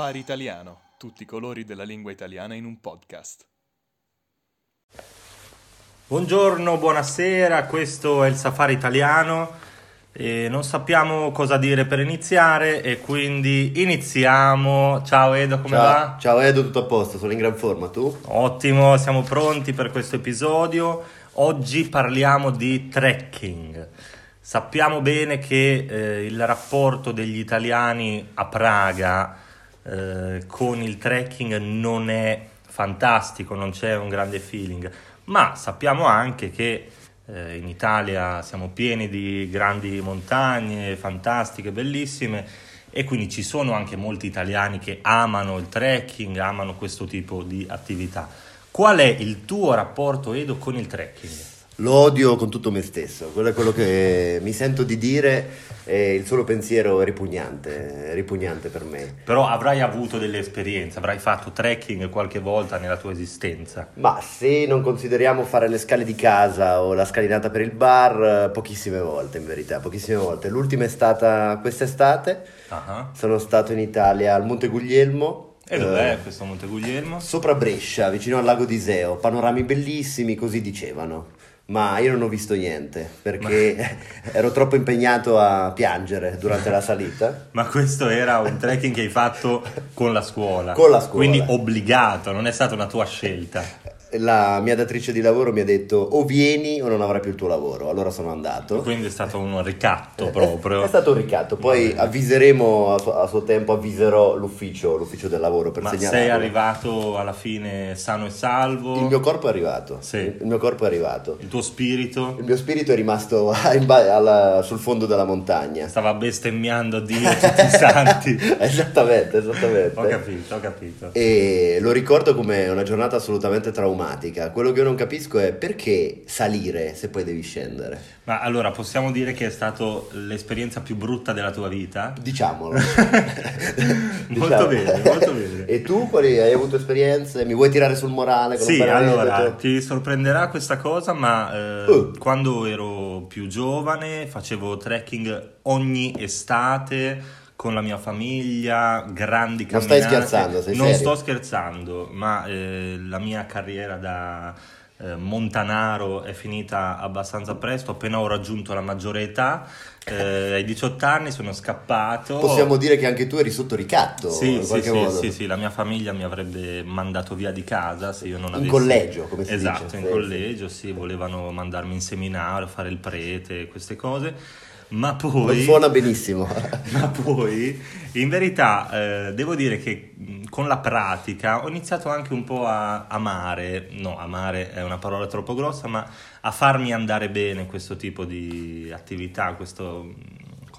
Safari Italiano, tutti i colori della lingua italiana in un podcast. Buongiorno, buonasera, questo è il Safari Italiano. E non sappiamo cosa dire per iniziare e quindi iniziamo. Ciao Edo, come ciao, va? Ciao Edo, tutto a posto, sono in gran forma, tu? Ottimo, siamo pronti per questo episodio. Oggi parliamo di trekking. Sappiamo bene che eh, il rapporto degli italiani a Praga eh, con il trekking non è fantastico, non c'è un grande feeling, ma sappiamo anche che eh, in Italia siamo pieni di grandi montagne fantastiche, bellissime e quindi ci sono anche molti italiani che amano il trekking, amano questo tipo di attività. Qual è il tuo rapporto Edo con il trekking? Lo odio con tutto me stesso, quello è quello che mi sento di dire e il solo pensiero è ripugnante, è ripugnante per me. Però avrai avuto delle esperienze, avrai fatto trekking qualche volta nella tua esistenza. Ma se non consideriamo fare le scale di casa o la scalinata per il bar, pochissime volte in verità, pochissime volte. L'ultima è stata quest'estate, uh-huh. sono stato in Italia al Monte Guglielmo, e dov'è uh, questo Monte Guglielmo? Sopra Brescia, vicino al lago di Iseo, panorami bellissimi, così dicevano ma io non ho visto niente perché ma... ero troppo impegnato a piangere durante la salita. Ma questo era un trekking che hai fatto con la scuola? Con la scuola. Quindi obbligato, non è stata una tua scelta la mia datrice di lavoro mi ha detto o vieni o non avrai più il tuo lavoro, allora sono andato. Quindi è stato un ricatto proprio. È, stato un ricatto, poi avviseremo a suo, a suo tempo, avviserò l'ufficio, l'ufficio, del lavoro per Ma segnalarlo. sei arrivato alla fine sano e salvo? Il mio corpo è arrivato. Sì. Il mio corpo è arrivato. Il tuo spirito? Il mio spirito è rimasto ba- alla, sul fondo della montagna. Stava bestemmiando Dio tutti i santi. esattamente, esattamente. Ho capito, ho capito. E lo ricordo come una giornata assolutamente traumatica traumatica. Quello che io non capisco è perché salire se poi devi scendere. Ma allora possiamo dire che è stata l'esperienza più brutta della tua vita? Diciamolo. molto diciamo. bene, molto bene. E tu quali hai avuto esperienze? Mi vuoi tirare sul morale? sì, allora ti sorprenderà questa cosa, ma eh, uh. quando ero più giovane facevo trekking ogni estate con la mia famiglia, grandi camminate. Non stai scherzando, sei Non serio? sto scherzando, ma eh, la mia carriera da eh, montanaro è finita abbastanza presto, appena ho raggiunto la maggiore età, eh, ai 18 anni sono scappato. Possiamo dire che anche tu eri sotto ricatto sì, in sì, sì, sì, sì, la mia famiglia mi avrebbe mandato via di casa se io non avessi... In collegio, come si esatto, dice. Esatto, in collegio, sì, volevano mandarmi in seminario, fare il prete, queste cose ma poi... Non suona benissimo. ma poi, in verità, eh, devo dire che con la pratica ho iniziato anche un po' a amare, no, amare è una parola troppo grossa, ma a farmi andare bene questo tipo di attività, questo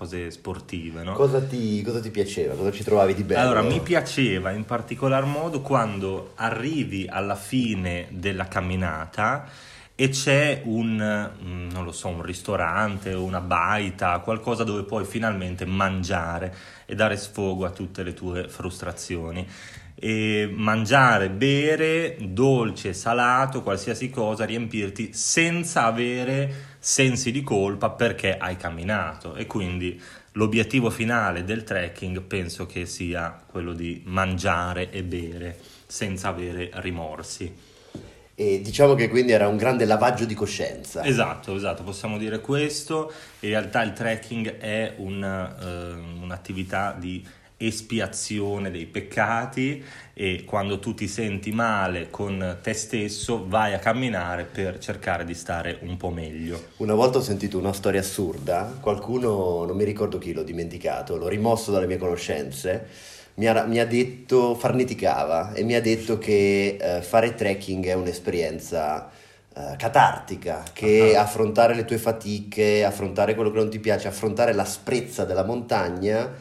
cose sportive. No? Cosa, ti, cosa, ti, piaceva? Cosa ci trovavi di bello? Allora, mi piaceva in particolar modo quando arrivi alla fine della camminata e c'è un, mm, non lo so, un ristorante, una baita, qualcosa dove puoi finalmente mangiare e dare sfogo a tutte le tue frustrazioni. E mangiare, bere, dolce, salato, qualsiasi cosa, riempirti senza avere sensi di colpa perché hai camminato e quindi l'obiettivo finale del trekking penso che sia quello di mangiare e bere senza avere rimorsi. E diciamo che quindi era un grande lavaggio di coscienza. Esatto, esatto, possiamo dire questo. In realtà il trekking è un, uh, un'attività di espiazione dei peccati e quando tu ti senti male con te stesso vai a camminare per cercare di stare un po' meglio. Una volta ho sentito una storia assurda, qualcuno, non mi ricordo chi l'ho dimenticato, l'ho rimosso dalle mie conoscenze mi ha, mi ha detto, farneticava e mi ha detto che eh, fare trekking è un'esperienza eh, catartica, che uh-huh. affrontare le tue fatiche, affrontare quello che non ti piace, affrontare l'asprezza della montagna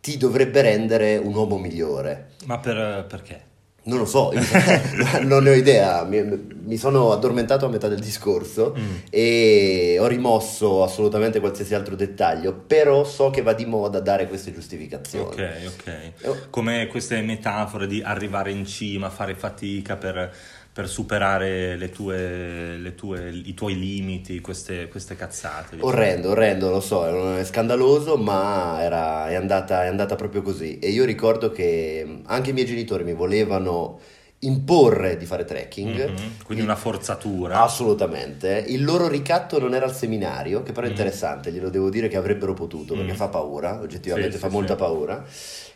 ti dovrebbe rendere un uomo migliore. Ma per, perché? Non lo so, non ne ho idea, mi, mi, sono addormentato a metà del discorso mm. e ho rimosso assolutamente qualsiasi altro dettaglio, però so che va di moda dare queste giustificazioni. Ok, ok. Come queste metafore di arrivare in cima, fare fatica per per superare le tue, le tue, i tuoi limiti, queste, queste cazzate. Diciamo. Orrendo, orrendo, lo so, è scandaloso, ma era, è, andata, è andata proprio così. E io ricordo che anche i miei genitori mi volevano imporre di fare trekking. Mm-hmm, quindi una forzatura. Assolutamente. Il loro ricatto non era al seminario, che però è mm. interessante, glielo devo dire che avrebbero potuto, perché mm. fa paura, oggettivamente sì, fa sì, molta sì. paura.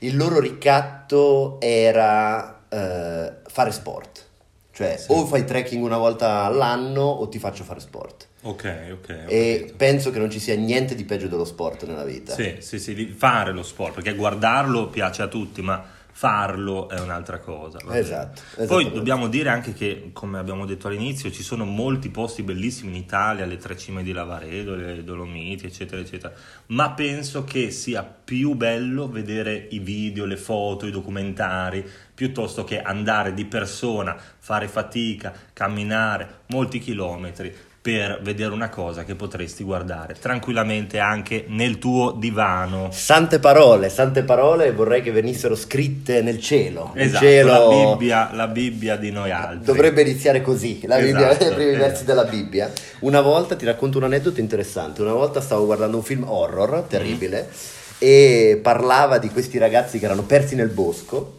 Il loro ricatto era eh, fare sport. Cioè, sì. o fai trekking una volta all'anno o ti faccio fare sport. Ok, ok. E capito. penso che non ci sia niente di peggio dello sport nella vita. Sì, sì, sì, fare lo sport, perché guardarlo piace a tutti, ma farlo è un'altra cosa. Esatto. Poi dobbiamo dire anche che, come abbiamo detto all'inizio, ci sono molti posti bellissimi in Italia, le tre cime di Lavaredo, le Dolomiti, eccetera, eccetera. Ma penso che sia più bello vedere i video, le foto, i documentari, piuttosto che andare di persona, fare fatica, camminare molti chilometri per vedere una cosa che potresti guardare tranquillamente anche nel tuo divano. Sante parole, sante parole vorrei che venissero scritte nel cielo. Esatto, cielo... La, Bibbia, la Bibbia di noi altri. Dovrebbe iniziare così, la Bibbia, esatto, i primi esatto. versi della Bibbia. Una volta, ti racconto un aneddoto interessante, una volta stavo guardando un film horror terribile mm. e parlava di questi ragazzi che erano persi nel bosco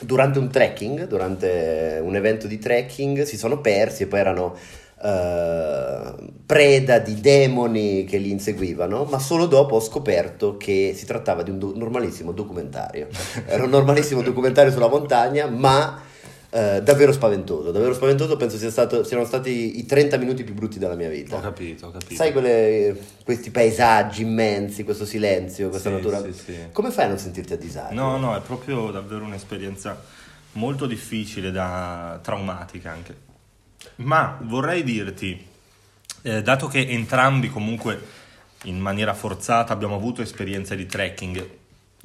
durante un trekking, durante un evento di trekking, si sono persi e poi erano Uh, preda di demoni che li inseguivano, ma solo dopo ho scoperto che si trattava di un do- normalissimo documentario. Era un normalissimo documentario sulla montagna, ma uh, davvero spaventoso. Davvero spaventoso, penso sia stato, siano stati i 30 minuti più brutti della mia vita. Ho capito, ho capito. Sai quelle, questi paesaggi immensi, questo silenzio, questa sì, natura. Sì, sì. Come fai a non sentirti a disagio? No, no, è proprio davvero un'esperienza molto difficile, da, traumatica anche. Ma vorrei dirti, eh, dato che entrambi comunque in maniera forzata abbiamo avuto esperienze di trekking,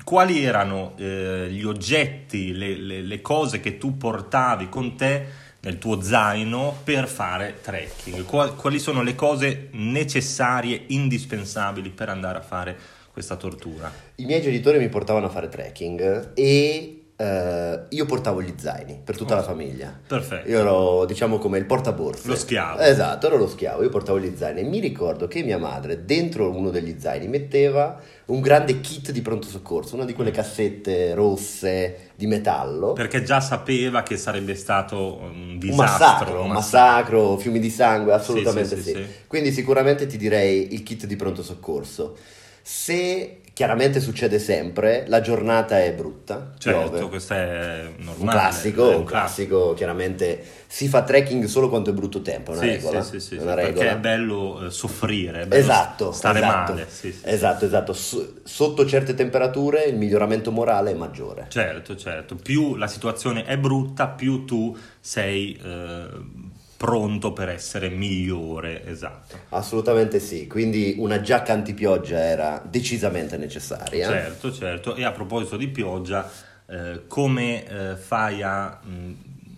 quali erano eh, gli oggetti, le, le, le, cose che tu portavi con te nel tuo zaino per fare trekking? Quali, sono le cose necessarie, indispensabili per andare a fare questa tortura? I miei genitori mi portavano a fare trekking e Uh, io portavo gli zaini per tutta oh, la famiglia. Perfetto. Io ero, diciamo, come il portaborse. Lo schiavo. Esatto, ero lo schiavo, io portavo gli zaini. E mi ricordo che mia madre, dentro uno degli zaini, metteva un grande kit di pronto soccorso, una di quelle mm. cassette rosse di metallo. Perché già sapeva che sarebbe stato un disastro. Un massacro, un massacro, fiumi di sangue, assolutamente sì, sì, sì. sì. Quindi sicuramente ti direi il kit di pronto soccorso. Se Chiaramente succede sempre, la giornata è brutta. Certo, piove. questo è normale. Un classico, un classico, chiaramente si fa trekking solo quando è brutto tempo, è una sì, regola. Sì, sì, una regola. perché è bello eh, soffrire, è bello esatto, stare esatto, male. esatto, esatto. Sotto certe temperature il miglioramento morale è maggiore. Certo, certo. Più la situazione è brutta, più tu sei... Eh, pronto per essere migliore, esatto. Assolutamente sì, quindi una giacca antipioggia era decisamente necessaria. Certo, certo, e a proposito di pioggia, eh, come eh, fai a mh,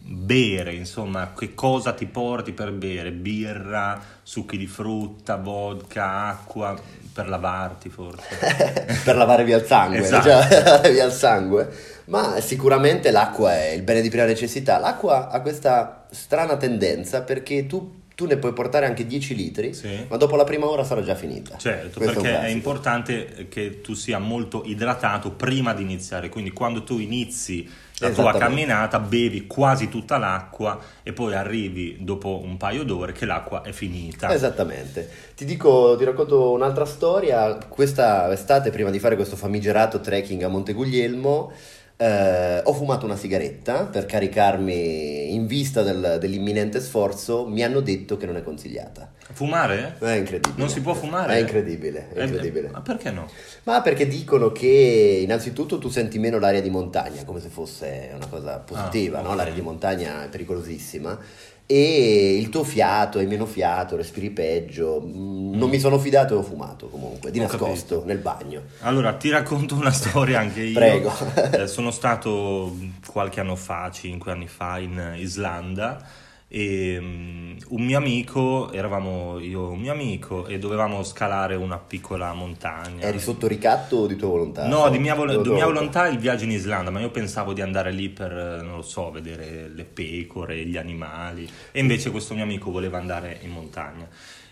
bere, insomma, che cosa ti porti per bere? Birra, succhi di frutta, vodka, acqua, per lavarti forse? per lavare via il sangue, esatto. cioè, via il sangue ma sicuramente l'acqua è il bene di prima necessità. L'acqua ha questa strana tendenza perché tu, tu ne puoi portare anche 10 litri, sì. ma dopo la prima ora sarà già finita. Certo, Questo perché è, è, importante che tu sia molto idratato prima di iniziare, quindi quando tu inizi la tua camminata bevi quasi tutta l'acqua e poi arrivi dopo un paio d'ore che l'acqua è finita. Esattamente. Ti dico, ti racconto un'altra storia. Questa estate, prima di fare questo famigerato trekking a Monte Guglielmo, eh, ho fumato una sigaretta per caricarmi in vista del, dell'imminente sforzo. Mi hanno detto che non è consigliata. Fumare? È incredibile. Non si può fumare? È incredibile. È eh incredibile. ma perché no? Ma perché dicono che innanzitutto tu senti meno l'aria di montagna, come se fosse una cosa positiva, ah, no? L'aria di montagna è pericolosissima e il tuo fiato, hai meno fiato, respiri peggio. Mm. Non mi sono fidato e ho fumato comunque, di ho nascosto, capito. nel bagno. Allora, ti racconto una storia anche io. Prego. eh, sono stato qualche anno fa, cinque anni fa, in Islanda e um, un mio amico, eravamo io e un mio amico e dovevamo scalare una piccola montagna. Eri sotto ricatto o di tua volontà? No, di mia, vol- di mia volontà. il viaggio in Islanda, ma io pensavo di andare lì per, non lo so, vedere le pecore, gli animali. E invece questo mio amico voleva andare in montagna.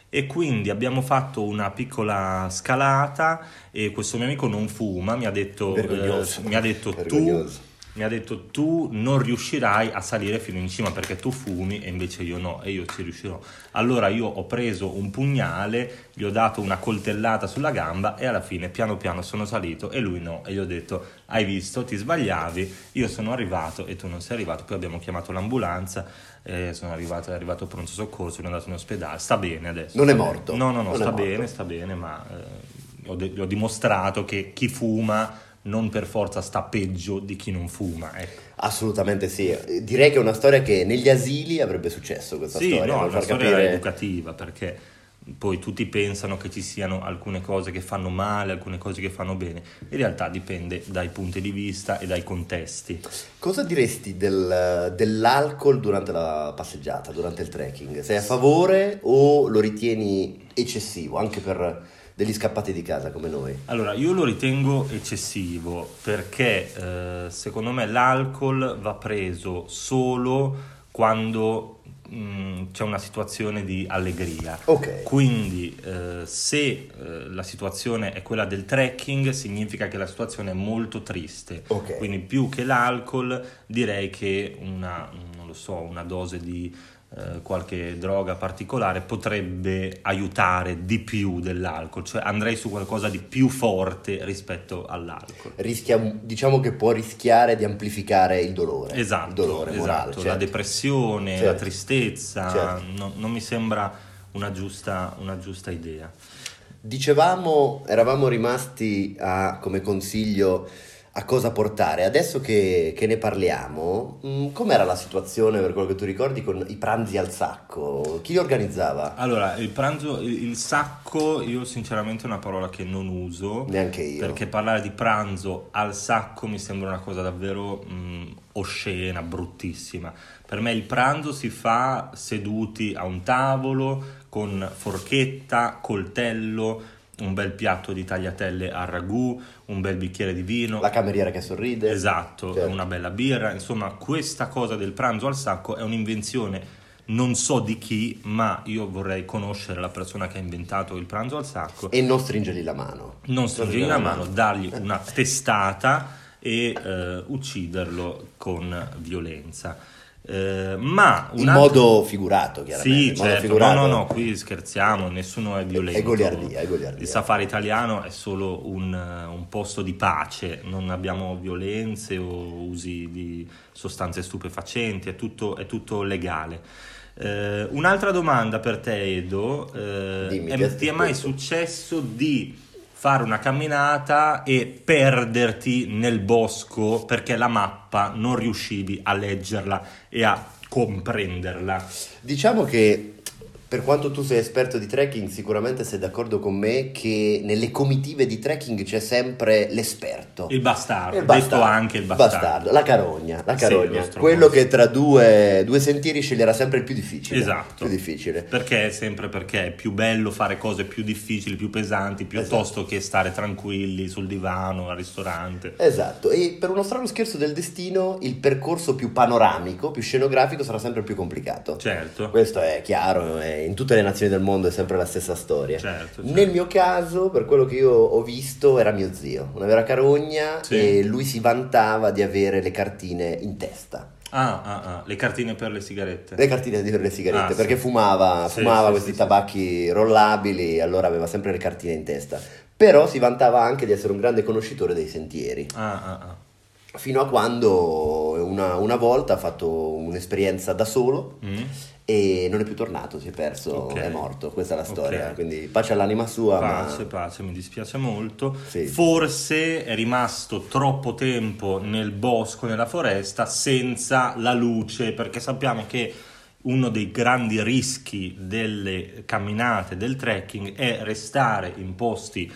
E quindi abbiamo fatto una piccola scalata e questo mio amico non fuma, mi ha detto, eh, mi ha detto tu mi ha detto tu non riuscirai a salire fino in cima perché tu fumi e invece io no e io ci riuscirò. Allora io ho preso un pugnale, gli ho dato una coltellata sulla gamba e alla fine piano piano sono salito e lui no e gli ho detto hai visto ti sbagliavi, io sono arrivato e tu non sei arrivato, poi abbiamo chiamato l'ambulanza, eh, sono arrivato, è arrivato pronto soccorso, sono andato in ospedale, sta bene adesso. Non è morto? No, no, no, non sta bene, sta bene, ma eh, ho, de- ho dimostrato che chi fuma non per forza sta peggio di chi non fuma. Ecco. Assolutamente sì, direi che è una storia che negli asili avrebbe successo questa sì, storia. No, è una storia capire... educativa perché poi tutti pensano che ci siano alcune cose che fanno male, alcune cose che fanno bene. In realtà dipende dai punti di vista e dai contesti. Cosa diresti del, dell'alcol durante la passeggiata, durante il trekking? Sei a favore o lo ritieni eccessivo anche per degli scappati di casa come noi? Allora, io lo ritengo eccessivo perché eh, secondo me l'alcol va preso solo quando mh, mm, c'è una situazione di allegria. Okay. Quindi eh, se eh, la situazione è quella del trekking significa che la situazione è molto triste. Okay. Quindi più che l'alcol direi che una, so, una dose di eh, qualche droga particolare potrebbe aiutare di più dell'alcol, cioè andrei su qualcosa di più forte rispetto all'alcol. Rischia, diciamo che può rischiare di amplificare il dolore. Esatto, il dolore esatto, morale, certo. la depressione, certo. la tristezza, certo. non, non, mi sembra una giusta, una giusta idea. Dicevamo, eravamo rimasti a, come consiglio a cosa portare. Adesso che, che ne parliamo, mh, mm, com'era la situazione per quello che tu ricordi con i pranzi al sacco? Chi li organizzava? Allora, il pranzo, il, il sacco, io sinceramente è una parola che non uso. Neanche io. Perché parlare di pranzo al sacco mi sembra una cosa davvero mh, mm, oscena, bruttissima. Per me il pranzo si fa seduti a un tavolo con forchetta, coltello, un bel piatto di tagliatelle a ragù, un bel bicchiere di vino. La cameriera che sorride. Esatto, certo. una bella birra. Insomma, questa cosa del pranzo al sacco è un'invenzione non so di chi, ma io vorrei conoscere la persona che ha inventato il pranzo al sacco. E non stringergli la mano. Non stringergli la mano, dargli una testata e eh, ucciderlo con violenza. Eh, ma in altro... modo figurato, chiaramente. Sì, certo. Figurato... No, no, no, qui scherziamo, nessuno è violento. È goliardia, è goliardia. Il safari italiano è solo un, un, posto di pace, non abbiamo violenze o usi di sostanze stupefacenti, è tutto, è tutto legale. Eh, un'altra domanda per te, Edo. Eh, Dimmi, è, ti è mai successo di fare una camminata e perderti nel bosco perché la mappa non riuscivi a leggerla e a comprenderla. Diciamo che per quanto tu sei esperto di trekking, sicuramente sei d'accordo con me che nelle comitive di trekking c'è sempre l'esperto. Il bastardo, il bastardo detto anche il bastardo. bastardo. La carogna, la carogna. Sì, quello che tra due, due, sentieri sceglierà sempre il più difficile. Esatto. Più difficile. Perché? Sempre perché è più bello fare cose più difficili, più pesanti, piuttosto esatto. che stare tranquilli sul divano, al ristorante. Esatto. E per uno strano scherzo del destino, il percorso più panoramico, più scenografico sarà sempre più complicato. Certo. Questo è chiaro, è in tutte le nazioni del mondo è sempre la stessa storia. Certo, certo. Nel mio caso, per quello che io ho visto, era mio zio, una vera carogna sì. e lui si vantava di avere le cartine in testa. Ah, ah, ah, le cartine per le sigarette. Le cartine per le sigarette, ah, perché sì. fumava, fumava sì, questi tabacchi rollabili, allora aveva sempre le cartine in testa. Però si vantava anche di essere un grande conoscitore dei sentieri. Ah, Fino a quando una, una volta ha fatto un'esperienza da solo. Mm e non è più tornato, si è perso, okay. è morto, questa è la storia, okay. quindi pace all'anima sua. Pace, ma... pace, mi dispiace molto. Sì. Forse è rimasto troppo tempo nel bosco, nella foresta, senza la luce, perché sappiamo che uno dei grandi rischi delle camminate, del trekking, è restare in posti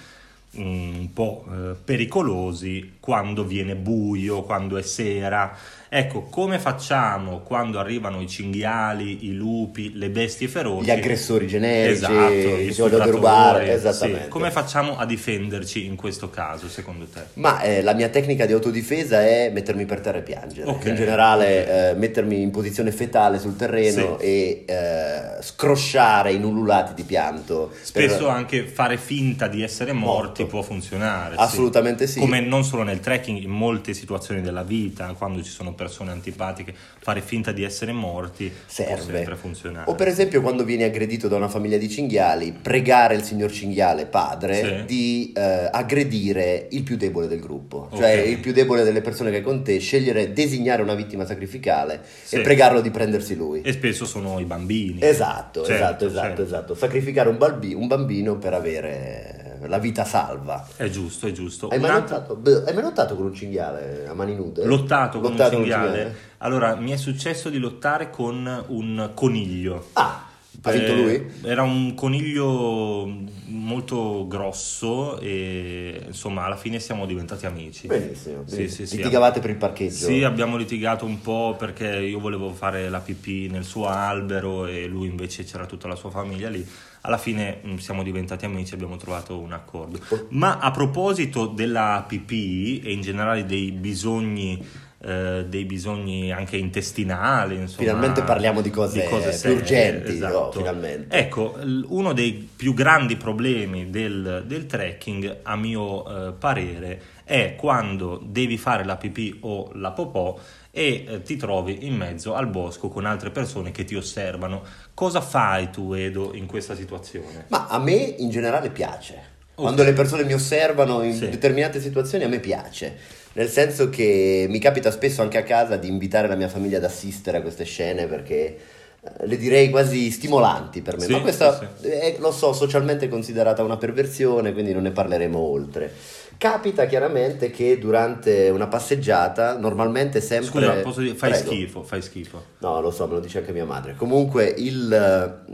mm, un po' eh, pericolosi quando viene buio, quando è sera. Ecco, come facciamo quando arrivano i cinghiali, i lupi, le bestie feroci? Gli aggressori generici, esatto, i i si vogliono derubare, esattamente. sì. Come facciamo a difenderci in questo caso, secondo te? Ma eh, la mia tecnica di autodifesa è mettermi per terra e piangere. Ok, In generale, eh, mettermi in posizione fetale sul terreno Sì. e eh, scrosciare in ululati di pianto. per- Spesso anche fare finta di essere morti Morto. può funzionare. sì. Assolutamente sì. Come non solo nel trekking, in molte situazioni della vita, quando ci sono persone antipatiche, fare finta di essere morti può serve. sempre funzionare. O per esempio quando vieni aggredito da una famiglia di cinghiali, pregare il signor cinghiale padre Sì. di eh, aggredire il più debole del gruppo, cioè Ok. il più debole delle persone che è con te, scegliere, designare una vittima sacrificale Sì. e pregarlo di prendersi lui. E spesso sono i bambini. Esatto, Certo, esatto, esatto, certo. esatto. Sacrificare un, balbi- un bambino per avere la vita salva. È giusto, è giusto. Hai mai, lottato, beh, hai mai lottato con un cinghiale a mani nude? Lottato con Lottato un cinghiale. Allora, mi è successo di lottare con un coniglio. Ah, ha vinto Eh, lui? Era un coniglio molto grosso e insomma alla fine siamo diventati amici. Benissimo. Sì, sì, sì. Litigavate per il parcheggio? Sì, abbiamo litigato un po' perché io volevo fare la pipì nel suo albero e lui invece c'era tutta la sua famiglia lì. Alla fine mh, siamo diventati amici e abbiamo trovato un accordo. Ma a proposito della pipì e in generale dei bisogni eh, dei bisogni anche intestinali, insomma, Finalmente parliamo di cose più serie, urgenti, esatto. no, finalmente. Ecco, uno dei più grandi problemi del, del trekking, a mio eh, parere, è quando devi fare la pipì o la popò e eh, ti trovi in mezzo al bosco con altre persone che ti osservano. Cosa fai tu, Edo, in questa situazione? Ma a me in generale piace. Ok. Quando le persone mi osservano in Sì. determinate situazioni a me piace. Nel senso che mi capita spesso anche a casa di invitare la mia famiglia ad assistere a queste scene perché eh, le direi quasi stimolanti per me. Sì, Ma questa, sì, è, lo so, socialmente considerata una perversione, quindi non ne parleremo oltre. Capita chiaramente che durante una passeggiata, normalmente sempre... Scusa, posso dire, fai Prego. schifo, fai schifo. No, lo so, me lo dice anche mia madre. Comunque, il,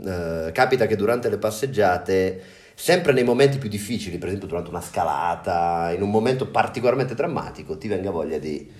eh, capita che durante le passeggiate, sempre nei momenti più difficili, per esempio durante una scalata, in un momento particolarmente drammatico, ti venga voglia di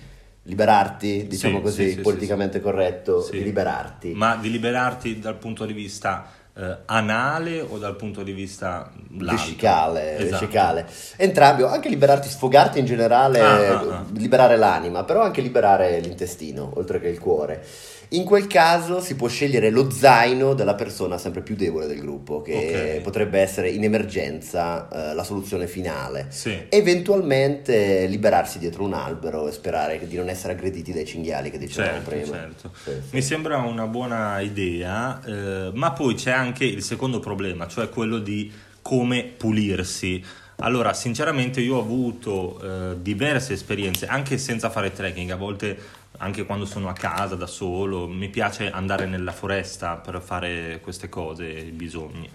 liberarti, diciamo Sì, così, sì, sì, politicamente corretto, Sì. di liberarti. Ma di liberarti dal punto di vista eh, anale o dal punto di vista vescicale, Esatto. vescicale. Entrambi, o anche liberarti, sfogarti in generale, Ah, ah, ah. liberare l'anima, però anche liberare l'intestino, oltre che il cuore. In quel caso si può scegliere lo zaino della persona sempre più debole del gruppo, che Ok. potrebbe essere in emergenza eh, la soluzione finale. Sì. Eventualmente liberarsi dietro un albero e sperare di non essere aggrediti dai cinghiali che dicevamo Certo, prima. certo. Sì, sì. Mi sembra una buona idea, eh, ma poi c'è anche il secondo problema, cioè quello di come pulirsi. Allora, sinceramente io ho avuto eh, diverse esperienze, anche senza fare trekking, a volte anche quando sono a casa da solo, mi piace andare nella foresta per fare queste cose, i bisogni.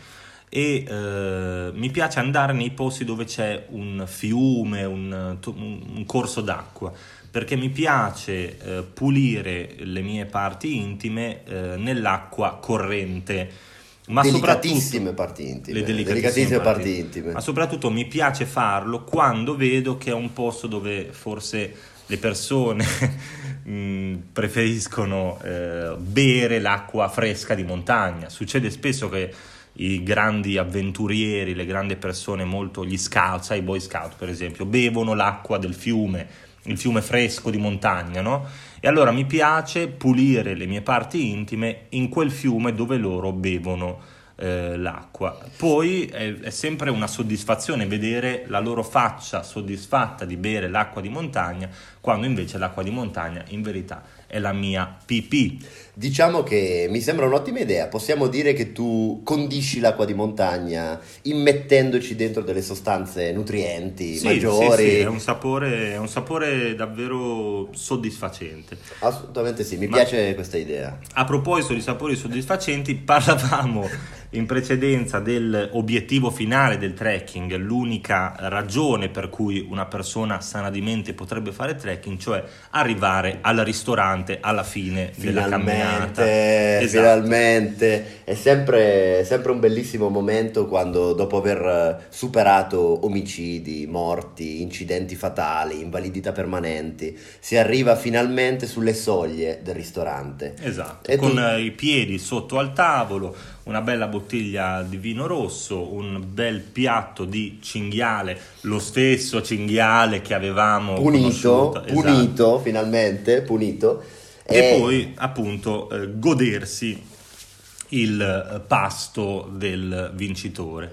E eh, mi piace andare nei posti dove c'è un fiume, un, un corso d'acqua, perché mi piace eh, pulire le mie parti intime eh, nell'acqua corrente. Ma delicatissime parti intime. le delicatissime parti intime. Ma soprattutto mi piace farlo quando vedo che è un posto dove forse le persone mh, preferiscono eh, bere l'acqua fresca di montagna. Succede spesso che i grandi avventurieri, le grandi persone, molto gli scout, i boy scout per esempio, bevono l'acqua del fiume, il fiume fresco di montagna, no? E allora mi piace pulire le mie parti intime in quel fiume dove loro bevono eh, l'acqua. Poi è, è sempre una soddisfazione vedere la loro faccia soddisfatta di bere l'acqua di montagna, quando invece l'acqua di montagna in verità è la mia pipì. Diciamo che mi sembra un'ottima idea. Possiamo dire che tu condisci l'acqua di montagna immettendoci dentro delle sostanze nutrienti Sì, maggiori. sì, sì, è un sapore, è un sapore davvero soddisfacente. Assolutamente sì, mi Ma- piace questa idea. A proposito di sapori soddisfacenti, parlavamo in precedenza dell'obiettivo finale del trekking, l'unica ragione per cui una persona sana di mente potrebbe fare trekking, cioè arrivare al ristorante alla fine della camminata. Finalmente, Esatto. finalmente. È sempre, sempre un bellissimo momento quando dopo aver eh, superato omicidi, morti, incidenti fatali, invalidità permanenti, si arriva finalmente sulle soglie del ristorante. Esatto, E con tu- eh, i piedi sotto al tavolo, una bella bottiglia di vino rosso, un bel piatto di cinghiale, lo stesso cinghiale che avevamo Punito, conosciuto, esatto. punito, finalmente, punito. E poi appunto eh, godersi il eh, pasto del vincitore.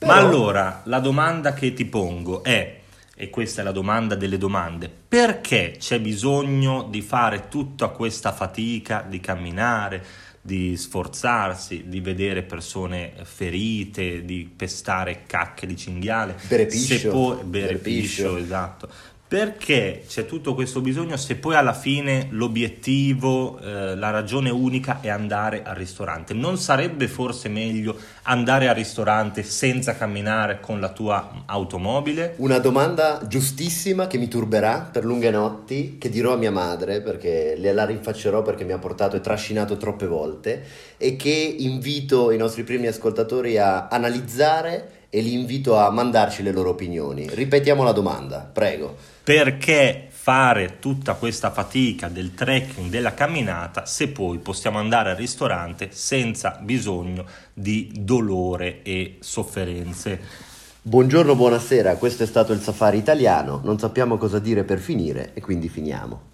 Ma Però- allora la domanda che ti pongo è, e questa è la domanda delle domande, perché c'è bisogno di fare tutta questa fatica di camminare, di sforzarsi, di vedere persone ferite, di pestare cacche di cinghiale, Bere piscio, bere bere piscio. piscio, esatto. Perché c'è tutto questo bisogno se poi alla fine l'obiettivo, eh, la ragione unica è andare al ristorante? Non sarebbe forse meglio andare al ristorante senza camminare con la tua automobile? Una domanda giustissima che mi turberà per lunghe notti, che dirò a mia madre perché le la rinfaccerò perché mi ha portato e trascinato troppe volte e che invito i nostri primi ascoltatori a analizzare e li invito a mandarci le loro opinioni. Ripetiamo la domanda, prego. Perché fare tutta questa fatica del trekking, della camminata, se poi possiamo andare al ristorante senza bisogno di dolore e sofferenze? Buongiorno, buonasera, questo è stato il Safari italiano, non sappiamo cosa dire per finire e quindi finiamo.